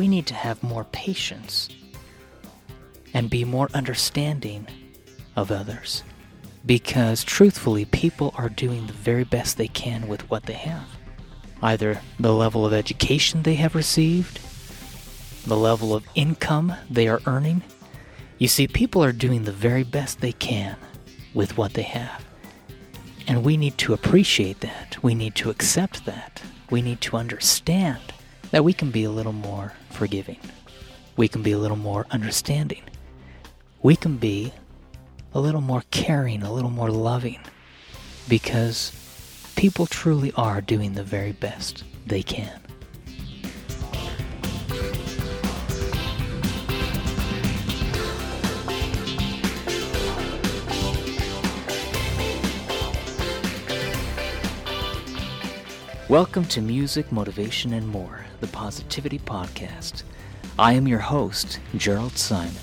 we need to have more patience and be more understanding of others. Because truthfully, people are doing the very best they can with what they have. Either the level of education they have received, the level of income they are earning. You see, people are doing the very best they can with what they have. And we need to appreciate that. We need to accept that. We need to understand that we can be a little more forgiving. We can be a little more understanding. We can be a little more caring, a little more loving. Because people truly are doing the very best they can. Welcome to Music, Motivation, and More, the Positivity Podcast. I am your host, Gerald Simon.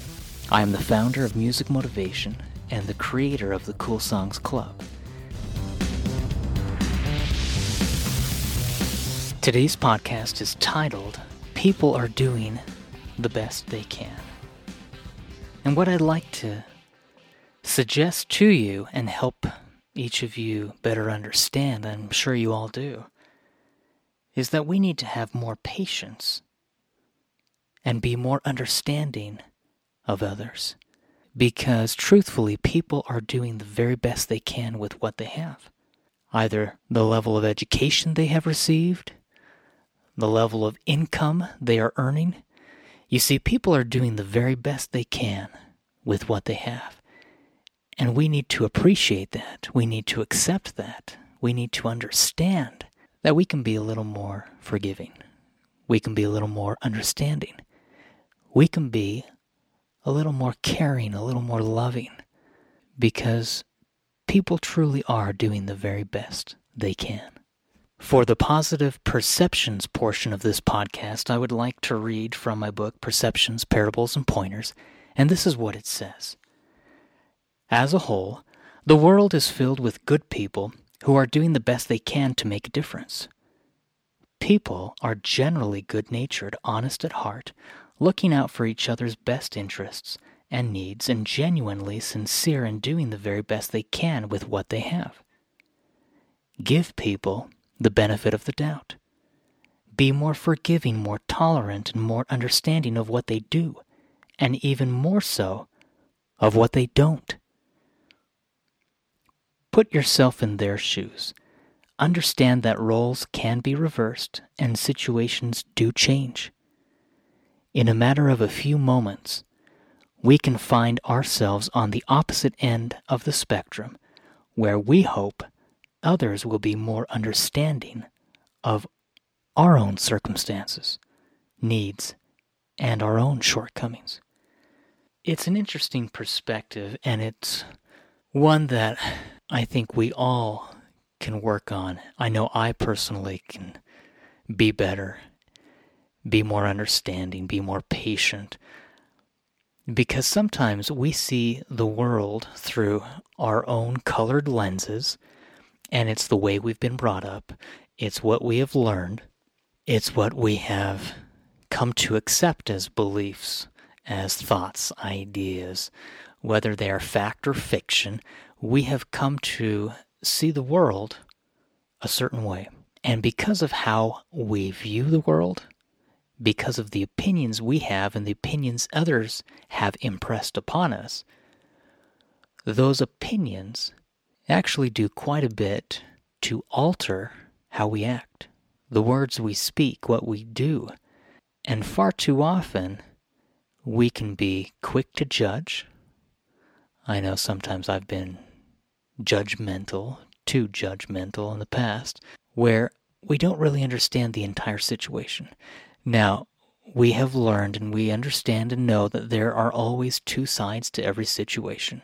I am the founder of Music Motivation and the creator of the Cool Songs Club. Today's podcast is titled People Are Doing the Best They Can. And what I'd like to suggest to you and help each of you better understand, I'm sure you all do, is that we need to have more patience and be more understanding of others. Because truthfully, people are doing the very best they can with what they have. Either the level of education they have received, the level of income they are earning. You see, people are doing the very best they can with what they have. And we need to appreciate that. We need to accept that. We need to understand that we can be a little more forgiving. We can be a little more understanding. We can be a little more caring, a little more loving, because people truly are doing the very best they can. For the positive perceptions portion of this podcast, I would like to read from my book, Perceptions, Parables, and Pointers, and this is what it says. As a whole, the world is filled with good people who are doing the best they can to make a difference. People are generally good natured, honest at heart, looking out for each other's best interests and needs, and genuinely sincere in doing the very best they can with what they have. Give people the benefit of the doubt. Be more forgiving, more tolerant, and more understanding of what they do, and even more so of what they don't. Put yourself in their shoes. Understand that roles can be reversed and situations do change. In a matter of a few moments, we can find ourselves on the opposite end of the spectrum where we hope others will be more understanding of our own circumstances, needs, and our own shortcomings. It's an interesting perspective, and it's one that I think we all can work on. I know I personally can be better, be more understanding, be more patient. Because sometimes we see the world through our own colored lenses, and it's the way we've been brought up, it's what we have learned, it's what we have come to accept as beliefs, as thoughts, ideas, whether they are fact or fiction we have come to see the world a certain way. And because of how we view the world, because of the opinions we have and the opinions others have impressed upon us, those opinions actually do quite a bit to alter how we act, the words we speak, what we do. And far too often, we can be quick to judge. I know sometimes I've been judgmental, too judgmental in the past, where we don't really understand the entire situation. Now, we have learned and we understand and know that there are always two sides to every situation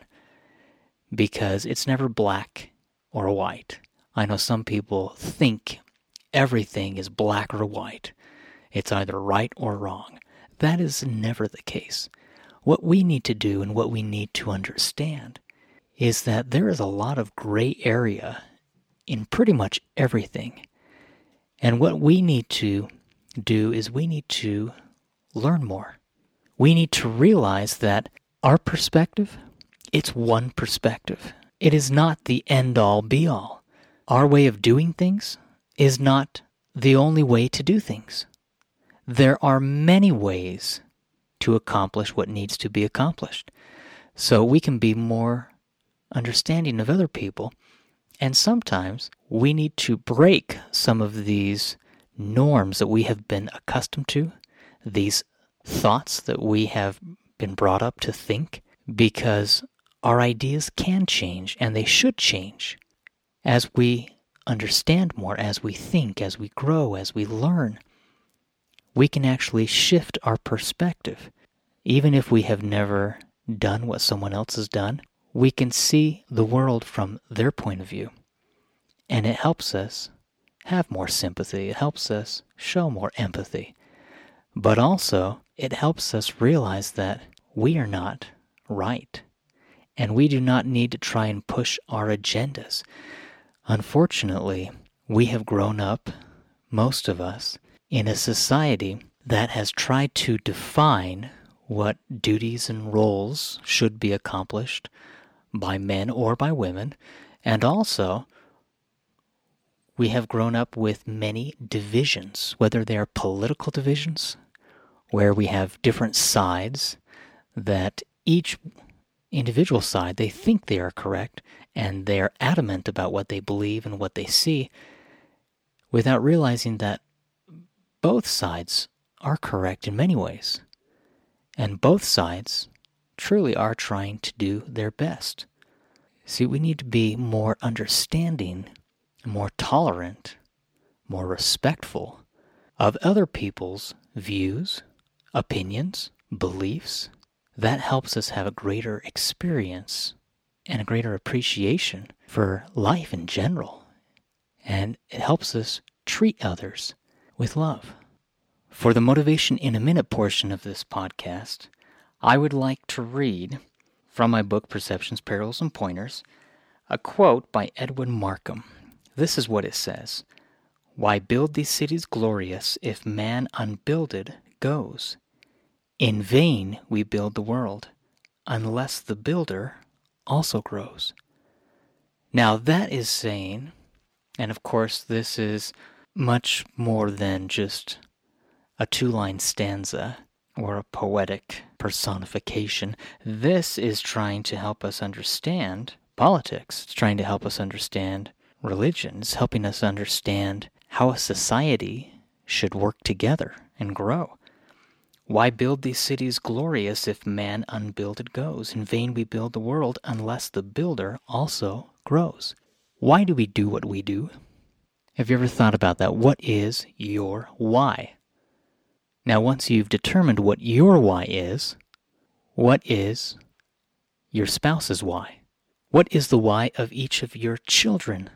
because it's never black or white. I know some people think everything is black or white. It's either right or wrong. That is never the case. What we need to do and what we need to understand is that there is a lot of gray area in pretty much everything. And what we need to do is we need to learn more. We need to realize that our perspective, it's one perspective. It is not the end all be all. Our way of doing things is not the only way to do things. There are many ways to accomplish what needs to be accomplished. So we can be more understanding of other people. And sometimes we need to break some of these norms that we have been accustomed to, these thoughts that we have been brought up to think, because our ideas can change and they should change as we understand more, as we think, as we grow, as we learn. We can actually shift our perspective. Even if we have never done what someone else has done, we can see the world from their point of view. And it helps us have more sympathy. It helps us show more empathy. But also, it helps us realize that we are not right. And we do not need to try and push our agendas. Unfortunately, we have grown up, most of us, in a society that has tried to define what duties and roles should be accomplished by men or by women, and also we have grown up with many divisions, whether they are political divisions, where we have different sides that each individual side they think they are correct and they are adamant about what they believe and what they see without realizing that both sides are correct in many ways. And both sides truly are trying to do their best. See, we need to be more understanding, more tolerant, more respectful of other people's views, opinions, beliefs. That helps us have a greater experience and a greater appreciation for life in general. And it helps us treat others with love. For the Motivation in a Minute portion of this podcast, I would like to read from my book Perceptions, Perils, and Pointers a quote by Edwin Markham. This is what it says Why build these cities glorious if man unbuilded goes? In vain we build the world, unless the builder also grows. Now, that is saying, and of course, this is much more than just a two line stanza or a poetic personification. This is trying to help us understand politics, it's trying to help us understand religion, it's helping us understand how a society should work together and grow. Why build these cities glorious if man unbuilded goes? In vain we build the world unless the builder also grows. Why do we do what we do? Have you ever thought about that? What is your why? Now, once you've determined what your why is, what is your spouse's why? What is the why of each of your children?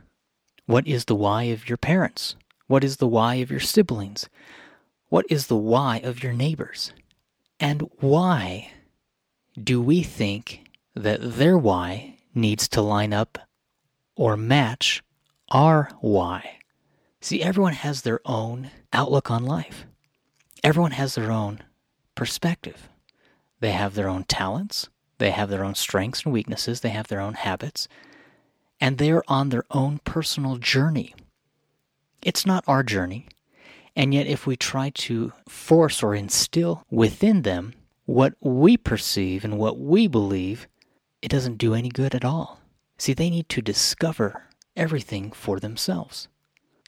What is the why of your parents? What is the why of your siblings? What is the why of your neighbors? And why do we think that their why needs to line up or match our why? See, everyone has their own outlook on life everyone has their own perspective. They have their own talents, they have their own strengths and weaknesses, they have their own habits, and they're on their own personal journey. It's not our journey. And yet, if we try to force or instill within them what we perceive and what we believe, it doesn't do any good at all. See, they need to discover everything for themselves.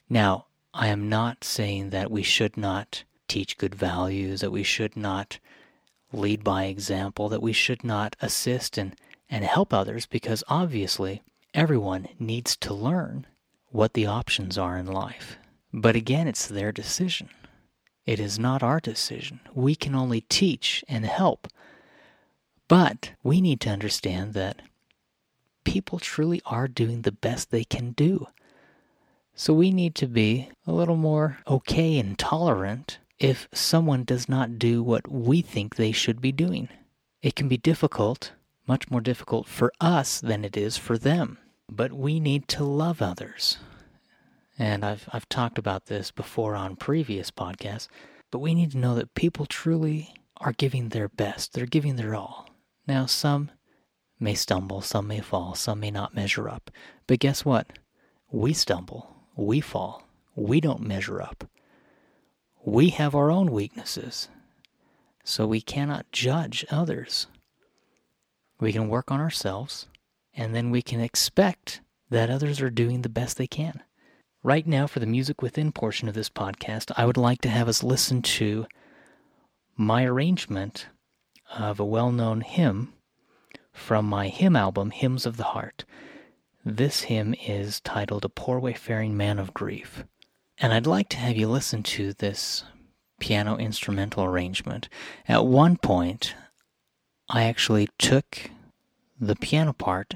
Now, I am not saying that we should not teach good values, that we should not lead by example, that we should not assist and, and help others because obviously everyone needs to learn what the options are in life. But again, it's their decision. It is not our decision. We can only teach and help. But we need to understand that people truly are doing the best they can do. So we need to be a little more okay and tolerant if someone does not do what we think they should be doing. It can be difficult, much more difficult for us than it is for them. But we need to love others. And I've, I've talked about this before on previous podcasts. but we need to know that people truly are giving their best. They're giving their all. Now, some may stumble, some may fall, some may not measure up. But guess what? We stumble, we fall, we don't measure up. We have our own weaknesses, so we cannot judge others. We can work on ourselves, and then we can expect that others are doing the best they can. Right now, for the Music Within portion of this podcast, I would like to have us listen to my arrangement of a well known hymn from my hymn album, Hymns of the Heart. This hymn is titled A Poor Wayfaring Man of Grief. And I'd like to have you listen to this piano instrumental arrangement. At one point, I actually took the piano part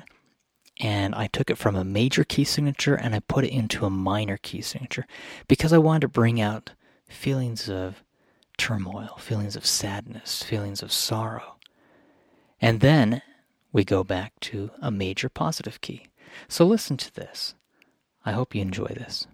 and I took it from a major key signature and I put it into a minor key signature because I wanted to bring out feelings of turmoil, feelings of sadness, feelings of sorrow. And then we go back to a major positive key. So listen to this. I hope you enjoy this.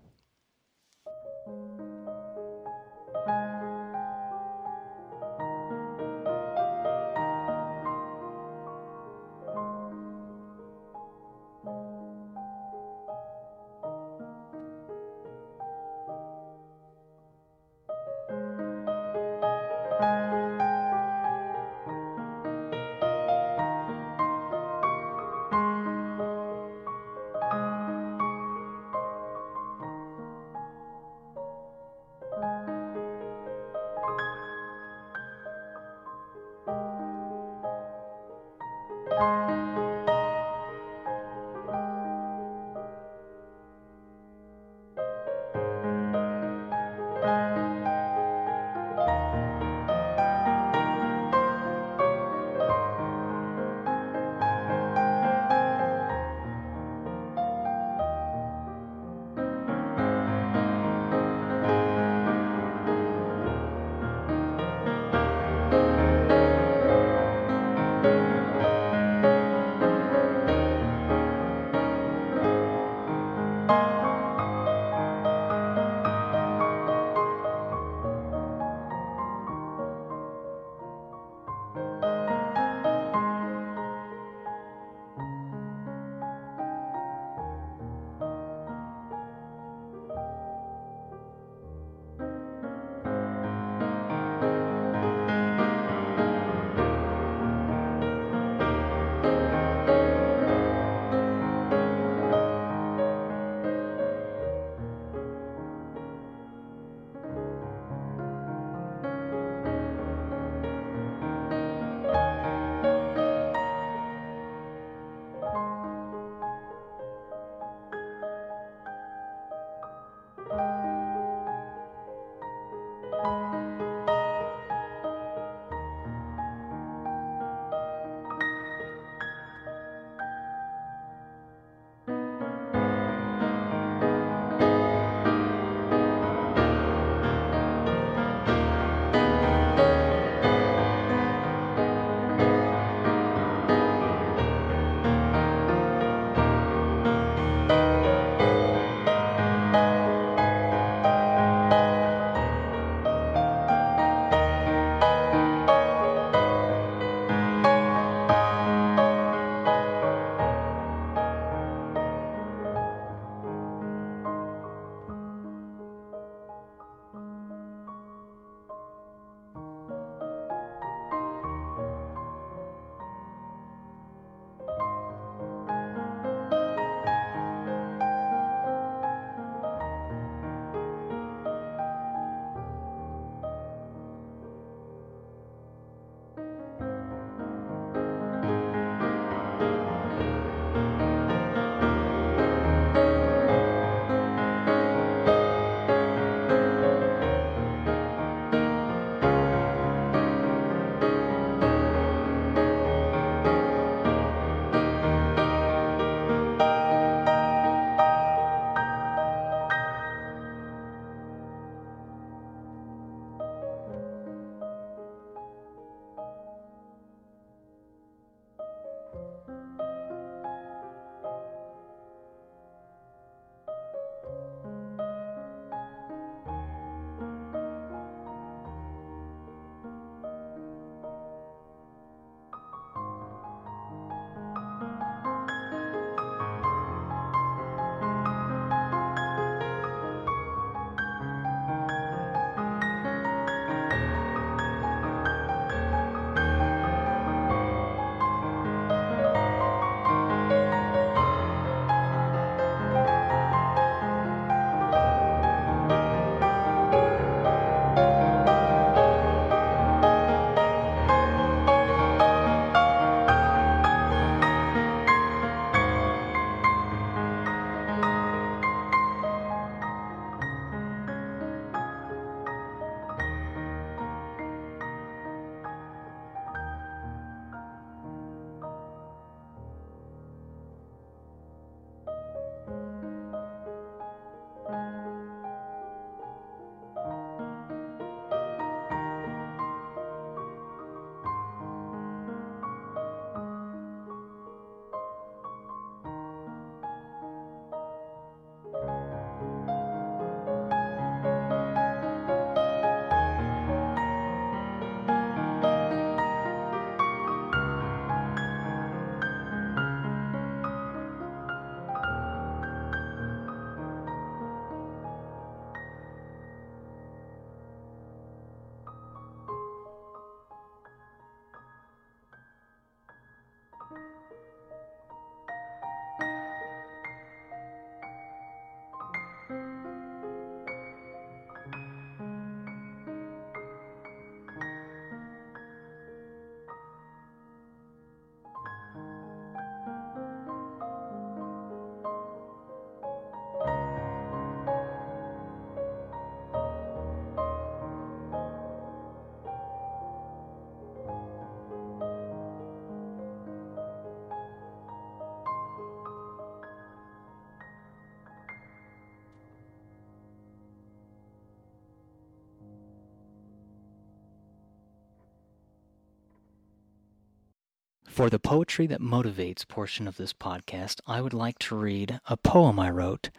For the poetry that motivates portion of this podcast, I would like to read a poem I wrote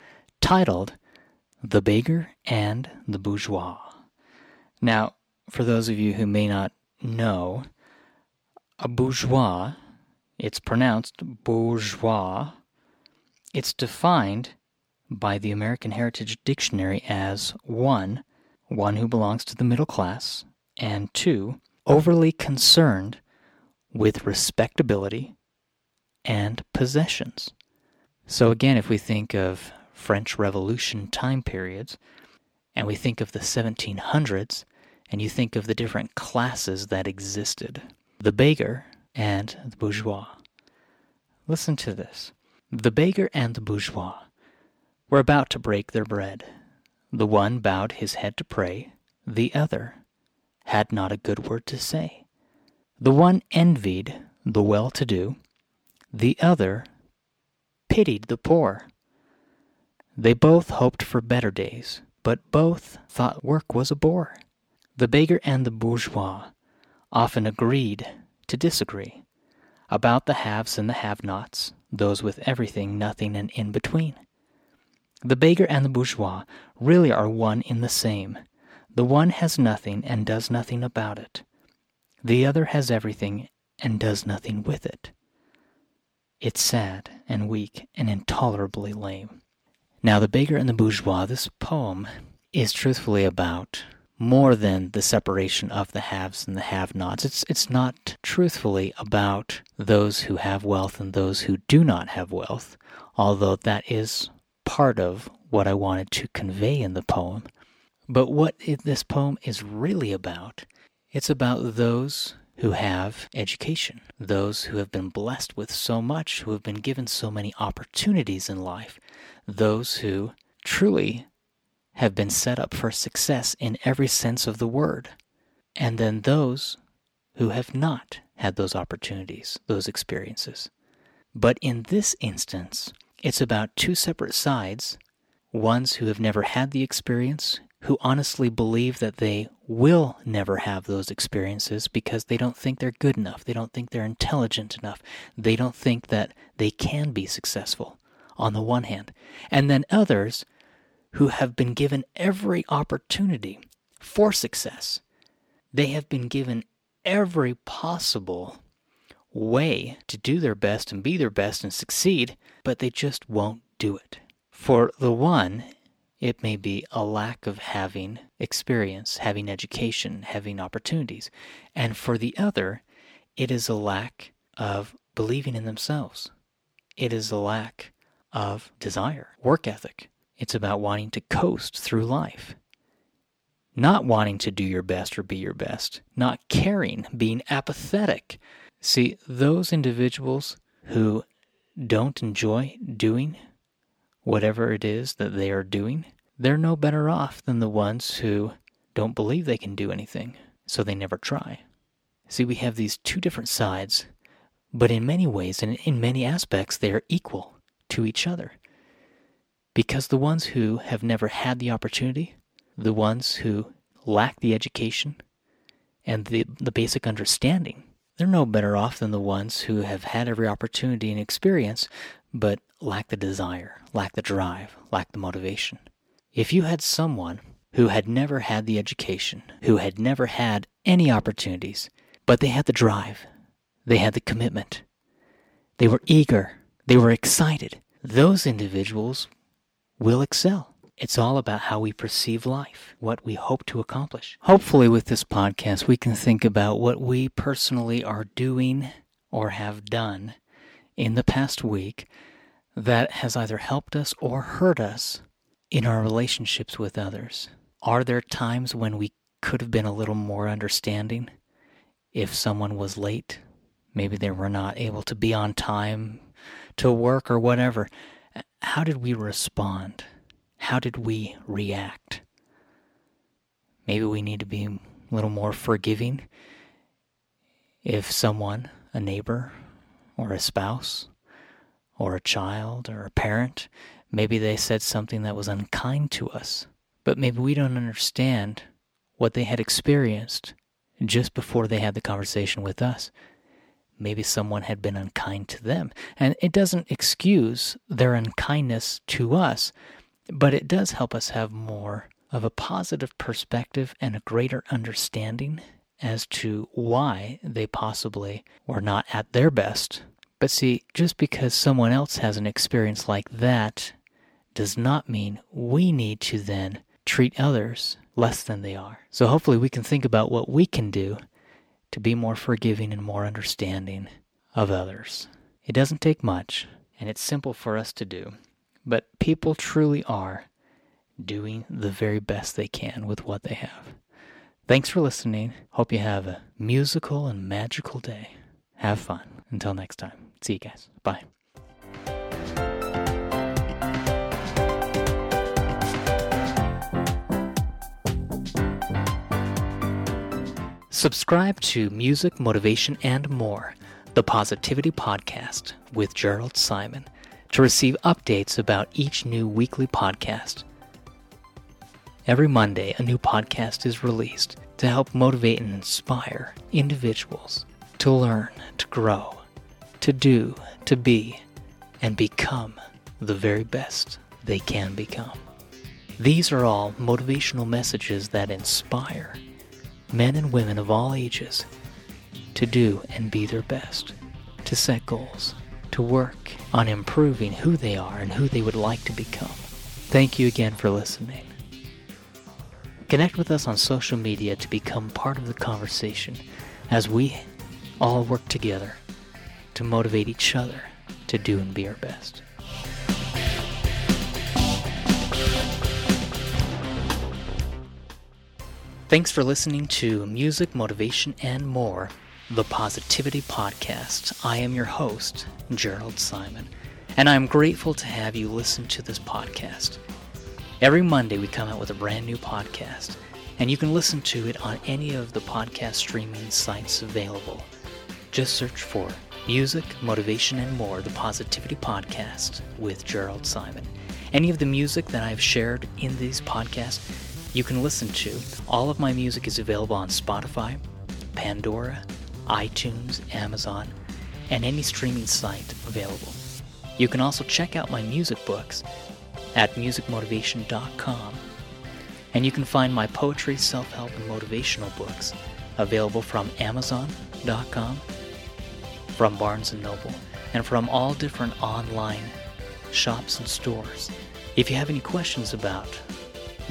titled The Beggar and the Bourgeois. Now, for those of you who may not know, a bourgeois, it's pronounced bourgeois, it's defined by the American Heritage Dictionary as one, one who belongs to the middle class, and two, overly concerned with respectability and possessions. So, again, if we think of French Revolution time periods, and we think of the 1700s, and you think of the different classes that existed the beggar and the bourgeois. Listen to this. The beggar and the bourgeois were about to break their bread. The one bowed his head to pray, the other had not a good word to say. The one envied the well to do, the other pitied the poor. They both hoped for better days, but both thought work was a bore. The beggar and the bourgeois often agreed to disagree about the haves and the have nots, those with everything, nothing, and in between. The beggar and the bourgeois really are one in the same. The one has nothing and does nothing about it. The other has everything and does nothing with it. It's sad and weak and intolerably lame. Now, The Beggar and the Bourgeois, this poem is truthfully about more than the separation of the haves and the have nots. It's, it's not truthfully about those who have wealth and those who do not have wealth, although that is part of what I wanted to convey in the poem. But what this poem is really about, it's about those who have education, those who have been blessed with so much, who have been given so many opportunities in life, those who truly have been set up for success in every sense of the word, and then those who have not had those opportunities, those experiences. But in this instance, it's about two separate sides ones who have never had the experience, who honestly believe that they will never have those experiences because they don't think they're good enough. They don't think they're intelligent enough. They don't think that they can be successful, on the one hand. And then others who have been given every opportunity for success. They have been given every possible way to do their best and be their best and succeed, but they just won't do it. For the one, it may be a lack of having experience, having education, having opportunities. And for the other, it is a lack of believing in themselves. It is a lack of desire, work ethic. It's about wanting to coast through life. Not wanting to do your best or be your best. Not caring, being apathetic, See, those individuals who don't enjoy doing whatever it is that they are doing, they're no better off than the ones who don't believe they can do anything, so they never try. See, we have these two different sides, but in many ways and in many aspects, they are equal to each other. Because the ones who have never had the opportunity, the ones who lack the education and the, the basic understanding they're no better off than the ones who have had every opportunity and experience, but lack the desire, lack the drive, lack the motivation. If you had someone who had never had the education, who had never had any opportunities, but they had the drive, they had the commitment, they were eager, they were excited, those individuals will excel. It's all about how we perceive life, what we hope to accomplish. Hopefully, with this podcast, we can think about what we personally are doing or have done in the past week that has either helped us or hurt us in our relationships with others. Are there times when we could have been a little more understanding if someone was late? Maybe they were not able to be on time to work or whatever. How did we respond? how did we react? Maybe we need to be a little more forgiving if someone, a neighbor, or a spouse, or a child, or a parent, maybe they said something that was unkind to us, but maybe we don't understand what they had experienced just before they had the conversation with us. maybe someone had been unkind to them. And it doesn't excuse their unkindness to us, but it does help us have more of a positive perspective and a greater understanding as to why they possibly were not at their best. But see, just because someone else has an experience like that does not mean we need to then treat others less than they are. So hopefully we can think about what we can do to be more forgiving and more understanding of others. It doesn't take much, and it's simple for us to do, but people truly are doing the very best they can with what they have. Thanks for listening. Hope you have a musical and magical day. Have fun. Until next time. See you guys. Bye. Subscribe to Music, Motivation, and More, the Positivity Podcast with Gerald Simon, to receive updates about each new weekly podcast. Every Monday, a new podcast is released to help motivate and inspire individuals to learn, to grow, to do, to be, and become the very best they can become. These are all motivational messages that inspire men and women of all ages to do and be their best, to set goals, to work on improving who they are and who they would like to become. Thank you again for listening. Connect with us on social media to become part of the conversation as we all work together to motivate each other to do and be our best. Thanks for listening to Music, Motivation, and More, the Positivity Podcast. I am your host, Gerald Simon, and I'm grateful to have you listen to this podcast. Every Monday, we come out with a brand new podcast, and you can listen to it on any of the podcast streaming sites available. Just search for Music, Motivation, and More, the Positivity Podcast with Gerald Simon. Any of the music that I've shared in these podcasts you can listen to. All of my music is available on Spotify, Pandora, iTunes, Amazon, and any streaming site available. You can also check out my music books at musicmotivation.com. And you can find my poetry, self help, and motivational books available from Amazon.com, from Barnes & Noble, and from all different online shops and stores. If you have any questions about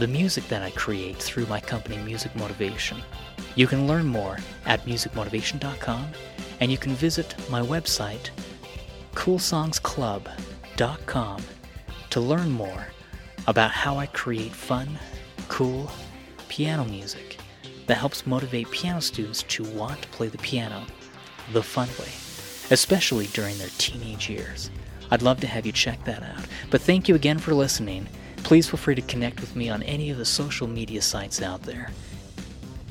the music that I create through my company Music Motivation. You can learn more at musicmotivation.com and you can visit my website coolsongsclub.com to learn more about how I create fun, cool piano music that helps motivate piano students to want to play the piano the fun way, especially during their teenage years. I'd love to have you check that out. But thank you again for listening Please feel free to connect with me on any of the social media sites out there.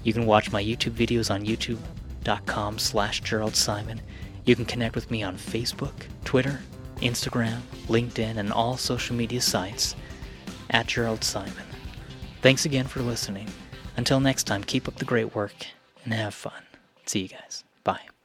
You can watch my YouTube videos on youtube.com slash Gerald Simon. You can connect with me on Facebook, Twitter, Instagram, LinkedIn, and all social media sites at Gerald Simon. Thanks again for listening. Until next time, keep up the great work and have fun. See you guys. Bye.